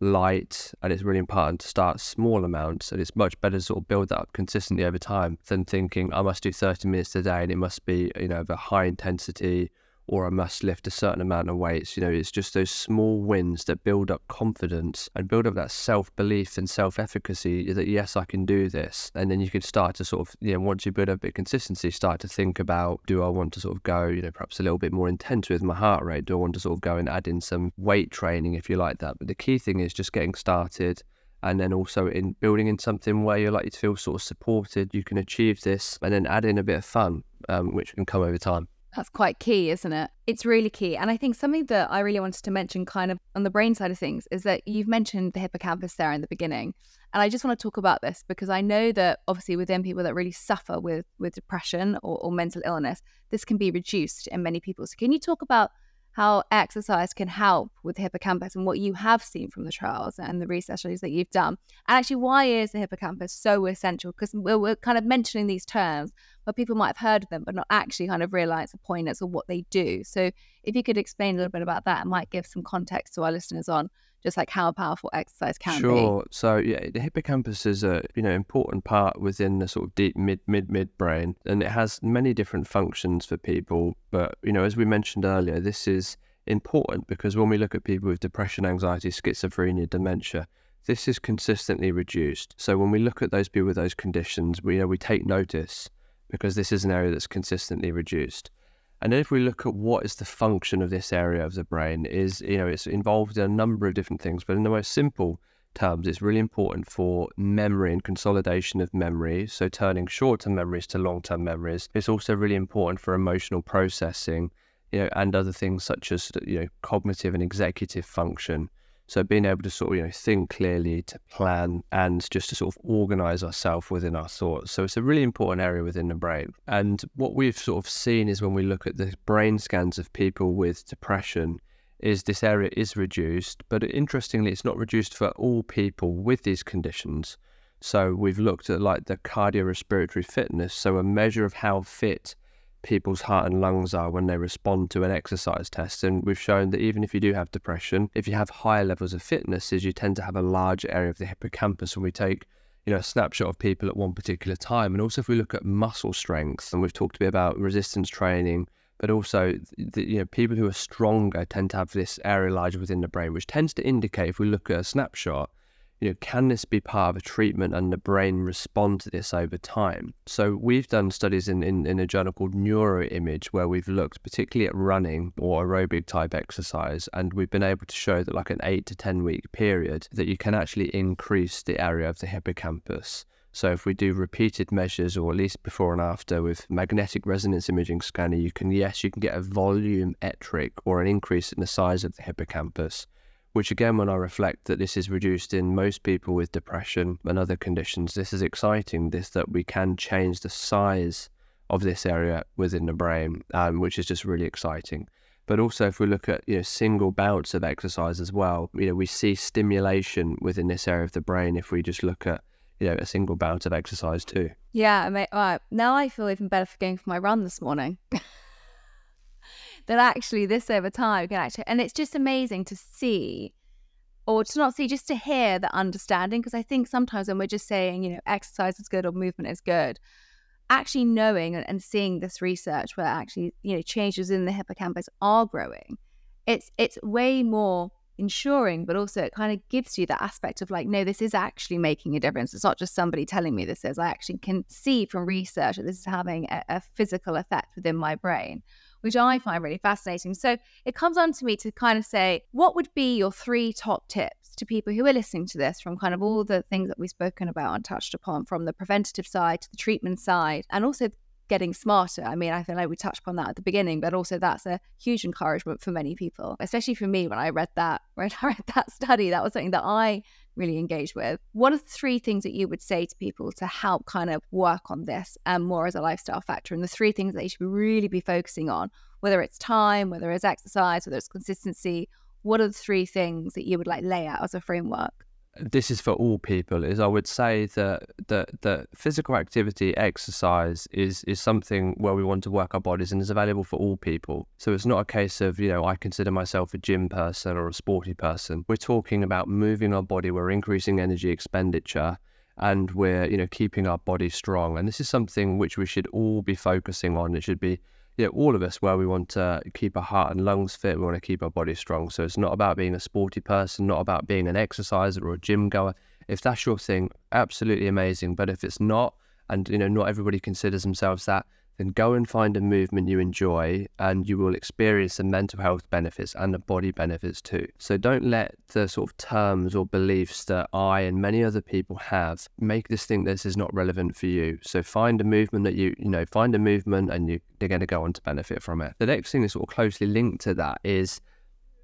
Speaker 1: light and it's really important to start small amounts and it's much better to sort of build that up consistently over time than thinking I must do 30 minutes a day and it must be, you know, of a high intensity or I must lift a certain amount of weights. You know, it's just those small wins that build up confidence and build up that self belief and self efficacy that, yes, I can do this. And then you can start to sort of, you know, once you build up a bit of consistency, start to think about do I want to sort of go, you know, perhaps a little bit more intense with my heart rate? Do I want to sort of go and add in some weight training if you like that? But the key thing is just getting started and then also in building in something where you're likely to feel sort of supported, you can achieve this, and then add in a bit of fun, um, which can come over time.
Speaker 2: That's quite key, isn't it? It's really key. And I think something that I really wanted to mention, kind of on the brain side of things, is that you've mentioned the hippocampus there in the beginning. And I just want to talk about this because I know that obviously within people that really suffer with with depression or, or mental illness, this can be reduced in many people. So can you talk about how exercise can help with the hippocampus and what you have seen from the trials and the research studies that you've done. And actually, why is the hippocampus so essential? Because we're, we're, kind of mentioning these terms, but people might have heard of them, but not actually kind of realize the pointers of what they do. So, if you could explain a little bit about that, it might give some context to our listeners on just like how powerful exercise can
Speaker 1: sure.
Speaker 2: be.
Speaker 1: Sure. So yeah, the hippocampus is a you know important part within the sort of deep mid mid mid brain, and it has many different functions for people. But you know, as we mentioned earlier, this is important because when we look at people with depression, anxiety, schizophrenia, dementia, this is consistently reduced. So when we look at those people with those conditions, we you know we take notice because this is an area that's consistently reduced. And then if we look at what is the function of this area of the brain, is you know it's involved in a number of different things, but in the most simple terms, it's really important for memory and consolidation of memory. So turning short-term memories to long-term memories. It's also really important for emotional processing, you know, and other things such as you know cognitive and executive function. So being able to sort of you know think clearly, to plan, and just to sort of organize ourselves within our thoughts. So it's a really important area within the brain. And what we've sort of seen is when we look at the brain scans of people with depression, is this area is reduced, but interestingly, it's not reduced for all people with these conditions. So we've looked at like the cardiorespiratory fitness, so a measure of how fit people's heart and lungs are when they respond to an exercise test. And we've shown that even if you do have depression, if you have higher levels of fitness, is you tend to have a larger area of the hippocampus. when we take you know, a snapshot of people at one particular time. And also if we look at muscle strength, and we've talked a bit about resistance training, but also the, you know people who are stronger tend to have this area larger within the brain, which tends to indicate if we look at a snapshot you know, can this be part of a treatment and the brain respond to this over time? So we've done studies in, in, in a journal called Neuroimage where we've looked particularly at running or aerobic type exercise and we've been able to show that like an eight to 10 week period that you can actually increase the area of the hippocampus. So if we do repeated measures or at least before and after with magnetic resonance imaging scanner, you can, yes, you can get a volumetric or an increase in the size of the hippocampus which again, when I reflect that this is reduced in most people with depression and other conditions, this is exciting. This that we can change the size of this area within the brain, um, which is just really exciting. But also, if we look at you know single bouts of exercise as well, you know we see stimulation within this area of the brain. If we just look at you know a single bout of exercise too.
Speaker 2: Yeah, mean, right. now I feel even better for going for my run this morning. that actually this over time can actually and it's just amazing to see or to not see just to hear the understanding because i think sometimes when we're just saying you know exercise is good or movement is good actually knowing and seeing this research where actually you know changes in the hippocampus are growing it's it's way more ensuring but also it kind of gives you that aspect of like no this is actually making a difference. It's not just somebody telling me this is. I actually can see from research that this is having a, a physical effect within my brain which I find really fascinating. So it comes on to me to kind of say, what would be your three top tips to people who are listening to this from kind of all the things that we've spoken about and touched upon, from the preventative side to the treatment side, and also getting smarter. I mean, I feel like we touched upon that at the beginning, but also that's a huge encouragement for many people, especially for me when I read that, when I read that study, that was something that I really engaged with. What are the three things that you would say to people to help kind of work on this and more as a lifestyle factor? And the three things that you should really be focusing on, whether it's time, whether it's exercise, whether it's consistency, what are the three things that you would like lay out as a framework?
Speaker 1: This is for all people is I would say that that that physical activity exercise is is something where we want to work our bodies and is available for all people. So it's not a case of you know I consider myself a gym person or a sporty person. We're talking about moving our body we're increasing energy expenditure and we're you know keeping our body strong. And this is something which we should all be focusing on. It should be know, all of us where we want to keep our heart and lungs fit, we want to keep our body strong. So it's not about being a sporty person, not about being an exerciser or a gym goer. If that's your thing, absolutely amazing. But if it's not, and you know, not everybody considers themselves that, then go and find a movement you enjoy and you will experience the mental health benefits and the body benefits too. So don't let the sort of terms or beliefs that I and many other people have make this think this is not relevant for you. So find a movement that you, you know, find a movement and you, you're going to go on to benefit from it. The next thing that's sort of closely linked to that is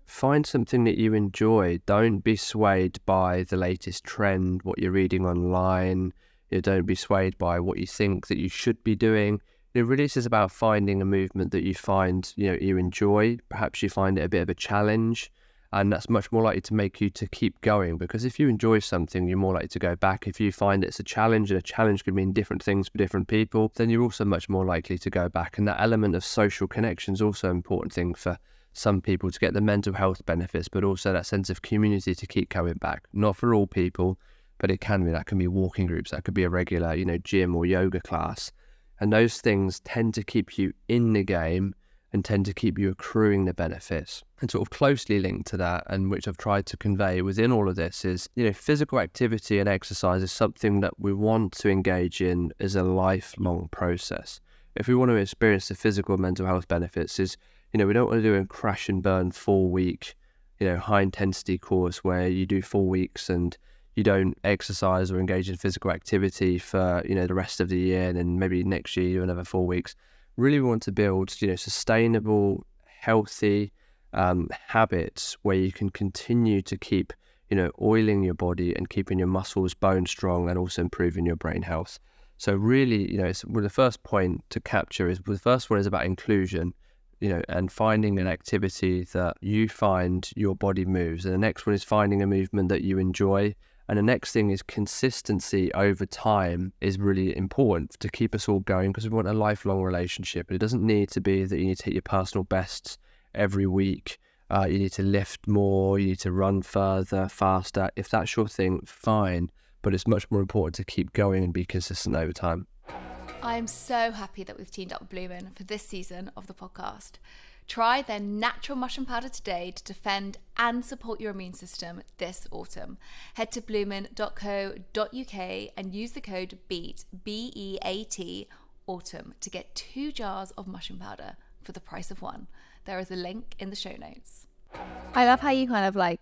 Speaker 1: find something that you enjoy. Don't be swayed by the latest trend, what you're reading online. You don't be swayed by what you think that you should be doing it really is about finding a movement that you find you know you enjoy. Perhaps you find it a bit of a challenge and that's much more likely to make you to keep going because if you enjoy something you're more likely to go back. If you find it's a challenge and a challenge could mean different things for different people then you're also much more likely to go back. And that element of social connection is also an important thing for some people to get the mental health benefits but also that sense of community to keep coming back. Not for all people but it can be that can be walking groups that could be a regular you know gym or yoga class and those things tend to keep you in the game and tend to keep you accruing the benefits. And sort of closely linked to that, and which I've tried to convey within all of this, is you know, physical activity and exercise is something that we want to engage in as a lifelong process. If we want to experience the physical and mental health benefits, is you know, we don't want to do a crash and burn four week, you know, high intensity course where you do four weeks and you don't exercise or engage in physical activity for you know the rest of the year and then maybe next year you another four weeks. Really we want to build you know sustainable healthy um, habits where you can continue to keep you know oiling your body and keeping your muscles bone strong and also improving your brain health. So really you know it's well, the first point to capture is the first one is about inclusion you know and finding an activity that you find your body moves. And the next one is finding a movement that you enjoy and the next thing is consistency over time is really important to keep us all going because we want a lifelong relationship. It doesn't need to be that you need to hit your personal bests every week. Uh, you need to lift more, you need to run further, faster. If that's your thing, fine. But it's much more important to keep going and be consistent over time.
Speaker 4: I'm so happy that we've teamed up with Bloomin for this season of the podcast. Try their natural mushroom powder today to defend and support your immune system this autumn. Head to bloomin.co.uk and use the code BEAT, B E A T, autumn to get two jars of mushroom powder for the price of one. There is a link in the show notes.
Speaker 2: I love how you kind of like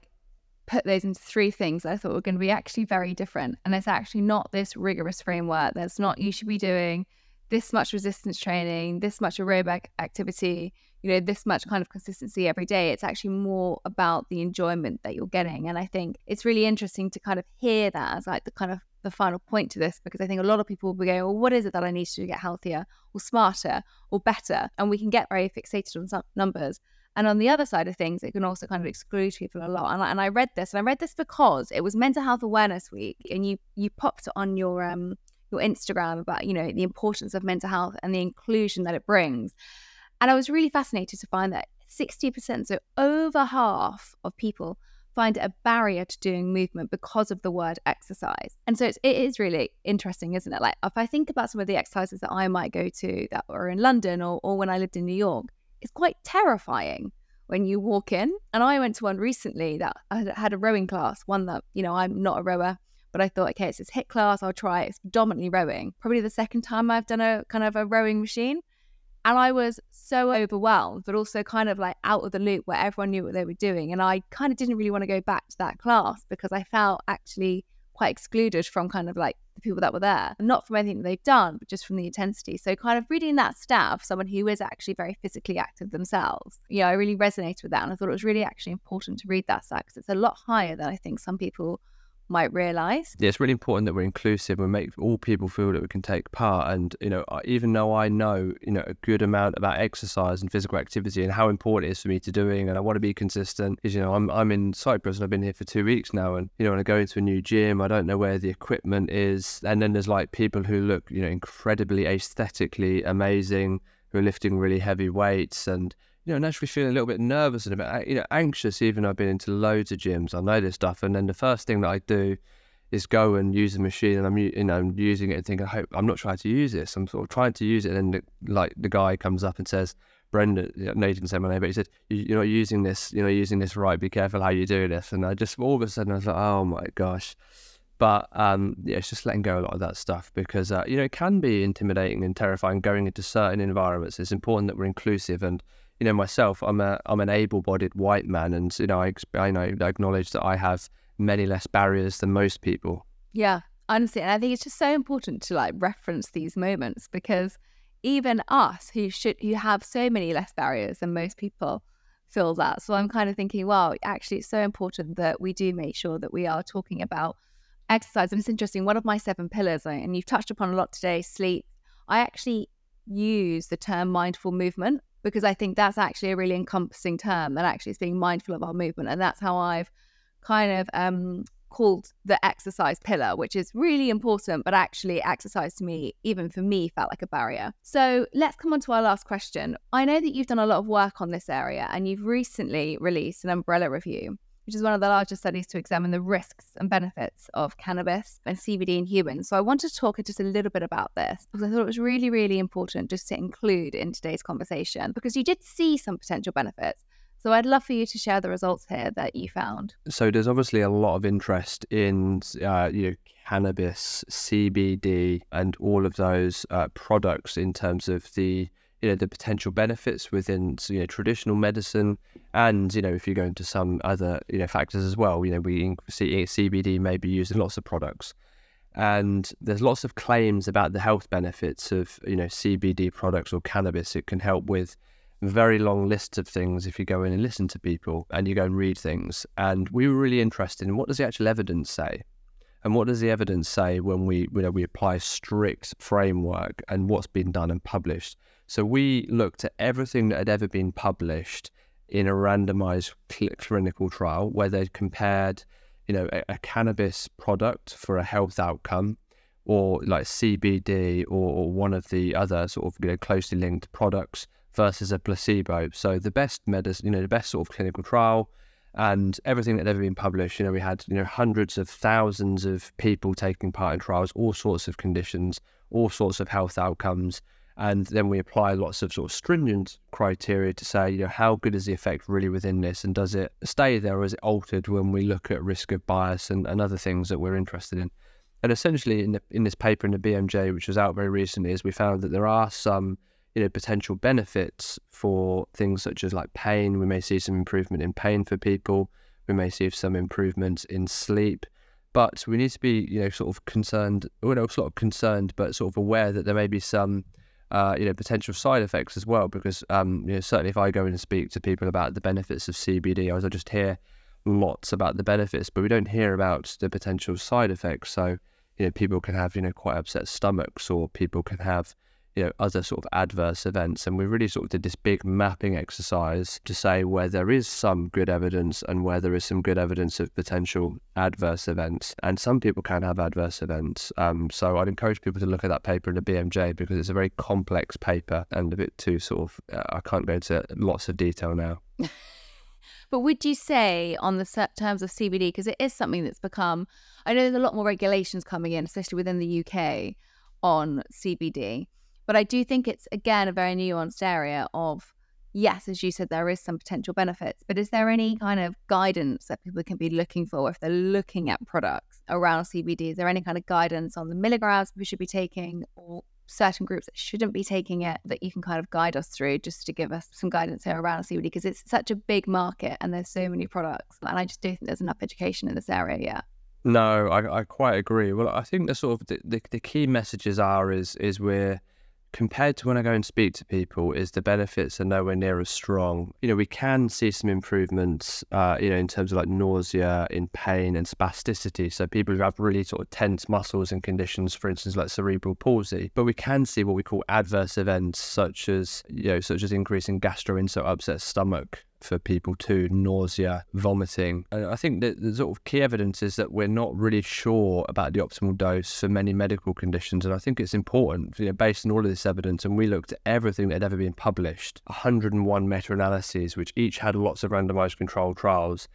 Speaker 2: put those into three things I thought were going to be actually very different. And it's actually not this rigorous framework. That's not you should be doing this much resistance training, this much aerobic activity, you know, this much kind of consistency every day. It's actually more about the enjoyment that you're getting. And I think it's really interesting to kind of hear that as like the kind of the final point to this because I think a lot of people will be going, well, what is it that I need to to get healthier or smarter or better? And we can get very fixated on some numbers. And on the other side of things, it can also kind of exclude people a lot. And I, and I read this, and I read this because it was Mental Health Awareness Week, and you you popped on your um your Instagram about you know the importance of mental health and the inclusion that it brings. And I was really fascinated to find that 60%, so over half of people find a barrier to doing movement because of the word exercise. And so it's, it is really interesting, isn't it? Like if I think about some of the exercises that I might go to that were in London or, or when I lived in New York, it's quite terrifying when you walk in. And I went to one recently that I had a rowing class, one that, you know, I'm not a rower, but I thought, okay, it's this HIIT class, I'll try it. It's predominantly rowing. Probably the second time I've done a kind of a rowing machine. And I was so overwhelmed, but also kind of like out of the loop where everyone knew what they were doing. And I kind of didn't really want to go back to that class because I felt actually quite excluded from kind of like the people that were there. Not from anything that they've done, but just from the intensity. So kind of reading that staff, someone who is actually very physically active themselves, you know, I really resonated with that. And I thought it was really actually important to read that stat because it's a lot higher than I think some people might realize.
Speaker 1: Yeah, it's really important that we're inclusive and make all people feel that we can take part. And you know, even though I know you know a good amount about exercise and physical activity and how important it is for me to doing, and I want to be consistent, is you know I'm I'm in Cyprus and I've been here for two weeks now, and you know when I go into a new gym, I don't know where the equipment is, and then there's like people who look you know incredibly aesthetically amazing who are lifting really heavy weights and you know, naturally feeling a little bit nervous and a bit, you know, anxious. Even I've been into loads of gyms, I know this stuff, and then the first thing that I do is go and use the machine, and I'm, you know, I'm using it and think, I hope I'm not trying to use this. I'm sort of trying to use it, and then the, like the guy comes up and says, Brendon, Nathan didn't say my name, but he said, "You're not using this. You're not using this right. Be careful how you do this." And I just all of a sudden I was like, "Oh my gosh." But um, yeah, it's just letting go a lot of that stuff because uh, you know it can be intimidating and terrifying going into certain environments. It's important that we're inclusive, and you know myself, I'm a I'm an able-bodied white man, and you know I I know I acknowledge that I have many less barriers than most people.
Speaker 2: Yeah, honestly, and I think it's just so important to like reference these moments because even us who should who have so many less barriers than most people feel that. So I'm kind of thinking, well, actually, it's so important that we do make sure that we are talking about exercise. And it's interesting, one of my seven pillars, and you've touched upon a lot today, sleep. I actually use the term mindful movement because I think that's actually a really encompassing term that actually is being mindful of our movement. And that's how I've kind of um, called the exercise pillar, which is really important, but actually, exercise to me, even for me, felt like a barrier. So let's come on to our last question. I know that you've done a lot of work on this area and you've recently released an umbrella review which is one of the largest studies to examine the risks and benefits of cannabis and CBD in humans. So I want to talk just a little bit about this because I thought it was really, really important just to include in today's conversation because you did see some potential benefits. So I'd love for you to share the results here that you found.
Speaker 1: So there's obviously a lot of interest in uh, you know cannabis, CBD, and all of those uh, products in terms of the you know the potential benefits within you know traditional medicine. And you know if you go into some other you know factors as well you know we see CBD eh, may be used in lots of products. And there's lots of claims about the health benefits of you know CBD products or cannabis. It can help with very long lists of things if you go in and listen to people and you go and read things. And we were really interested in what does the actual evidence say? And what does the evidence say when we you know we apply strict framework and what's been done and published so we looked at everything that had ever been published in a randomized cl- clinical trial where they'd compared, you know, a, a, cannabis product for a health outcome or like CBD or, or one of the other sort of you know, closely linked products versus a placebo. So the best medicine, you know, the best sort of clinical trial and everything that had ever been published. You know, we had, you know, hundreds of thousands of people taking part in trials, all sorts of conditions, all sorts of health outcomes and then we apply lots of sort of stringent criteria to say, you know, how good is the effect really within this, and does it stay there, or is it altered when we look at risk of bias and, and other things that we're interested in? And essentially, in the, in this paper in the BMJ, which was out very recently, is we found that there are some, you know, potential benefits for things such as like pain. We may see some improvement in pain for people. We may see some improvements in sleep but we need to be, you know, sort of concerned, well, no, sort of concerned, but sort of aware that there may be some uh, you know, potential side effects as well. Because um, you know, certainly if I go and speak to people about the benefits of CBD, I just hear lots about the benefits, but we don't hear about the potential side effects. So, you know, people can have you know quite upset stomachs, or people can have you know other sort of adverse events and we really sort of did this big mapping exercise to say where there is some good evidence and where there is some good evidence of potential adverse events. And some people can have adverse events. Um, so i'd encourage people to look at that paper in the bmj because it's a very complex paper and a bit too sort of uh, i can't go into lots of detail now.
Speaker 2: But would you say, on the terms of CBD, because it is something that's become, I know there's a lot more regulations coming in, especially within the UK, on CBD. But I do think it's, again, a very nuanced area of, yes, as you said, there is some potential benefits, but is there any kind of guidance that people can be looking for if they're looking at products around CBD? Is there any kind of guidance on the milligrams we should be taking or certain groups that shouldn't be taking it that you can kind of guide us through just to give us some guidance here around CBD because it's such a big market and there's so many products and I just don't think there's enough education in this area yet.
Speaker 1: No, I, I quite agree. Well, I think the sort of the, the, the key messages are is is we're compared to when I go and speak to people, is the benefits are nowhere near as strong. You know, we can see some improvements, uh, you know, in terms of like nausea, in pain, and spasticity. So people who have really sort of tense muscles and conditions, for instance, like cerebral palsy. But we can see what we call adverse events, such as you know, such as increasing gastrointestinal upset stomach, for people too nausea, vomiting. And I think that the sort of key evidence is that we're not really sure about the optimal dose for many medical conditions. And I think it's important, you know, based on all of this evidence, and we looked at everything that had ever been published 101 meta analyses, which each had lots of randomized controlled trials.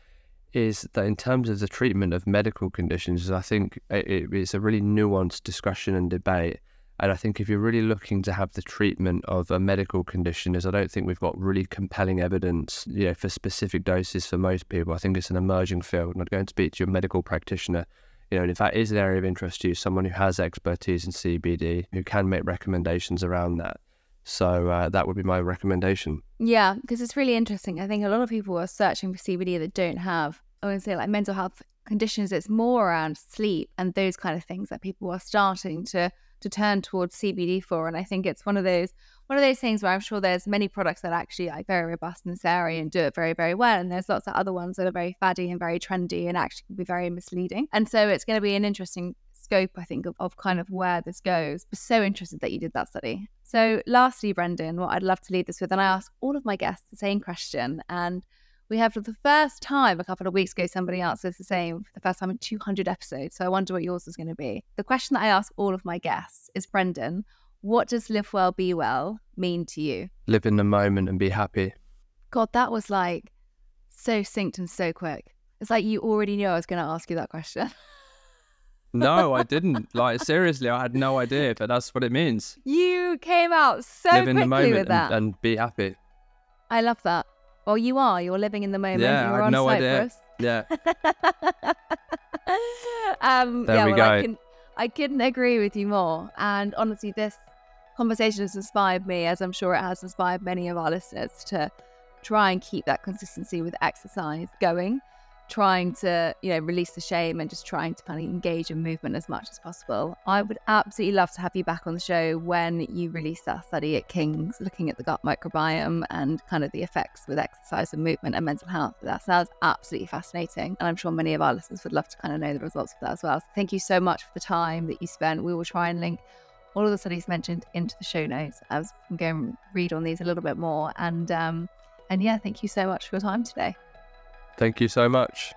Speaker 1: Is that in terms of the treatment of medical conditions, I think it, it's a really nuanced discussion and debate and I think if you're really looking to have the treatment of a medical condition, is I don't think we've got really compelling evidence, you know, for specific doses for most people. I think it's an emerging field, and I'd go and speak to your medical practitioner You know, and if that is an area of interest to you, someone who has expertise in CBD who can make recommendations around that. So uh, that would be my recommendation.
Speaker 2: Yeah, because it's really interesting. I think a lot of people are searching for CBD that don't have, I would say, like mental health conditions. It's more around sleep and those kind of things that people are starting to to turn towards CBD for. And I think it's one of those one of those things where I'm sure there's many products that are actually like very robust in this area and do it very, very well. And there's lots of other ones that are very faddy and very trendy and actually can be very misleading. And so it's going to be an interesting scope, I think, of, of kind of where this goes. So interested that you did that study. So lastly, Brendon, what I'd love to leave this with, and I ask all of my guests the same question. And we have for the first time a couple of weeks ago, somebody answered the same for the first time in 200 episodes. So I wonder what yours is going to be. The question that I ask all of my guests is Brendon, what does live well, be well mean to you?
Speaker 1: Live in the moment and be happy.
Speaker 2: God, that was like so synced and so quick. It's like you already knew I was going to ask you that question.
Speaker 1: no, I didn't. Like seriously, I had no idea, but that's what it means.
Speaker 2: You came out so
Speaker 1: Live in the moment
Speaker 2: with that.
Speaker 1: and, and be happy.
Speaker 2: I love that. Well, you are. You're living in the moment.
Speaker 1: Yeah, I
Speaker 2: You're
Speaker 1: had
Speaker 2: on
Speaker 1: no idea.
Speaker 2: Cyprus.
Speaker 1: Yeah.
Speaker 2: um,
Speaker 1: There
Speaker 2: yeah,
Speaker 1: we
Speaker 2: well, I,
Speaker 1: go.
Speaker 2: can, I couldn't agree with you more. And honestly, this conversation has inspired me, as I'm sure it has inspired many of our listeners, to try and keep that consistency with exercise going, trying to, you know, release the shame and just trying to kind of engage in movement as much as possible. I would absolutely love to have you back on the show when you release that study at King's, looking at the gut microbiome and kind of the effects with exercise and movement and mental health. That sounds absolutely fascinating. And I'm sure many of our listeners would love to kind of know the results of that as well. So thank you so much for the time that you spent. We will try and link all of the studies mentioned into the show notes as we can go and read on these a little bit more. And um, and yeah, thank you so much for your time today.
Speaker 1: Thank you so much.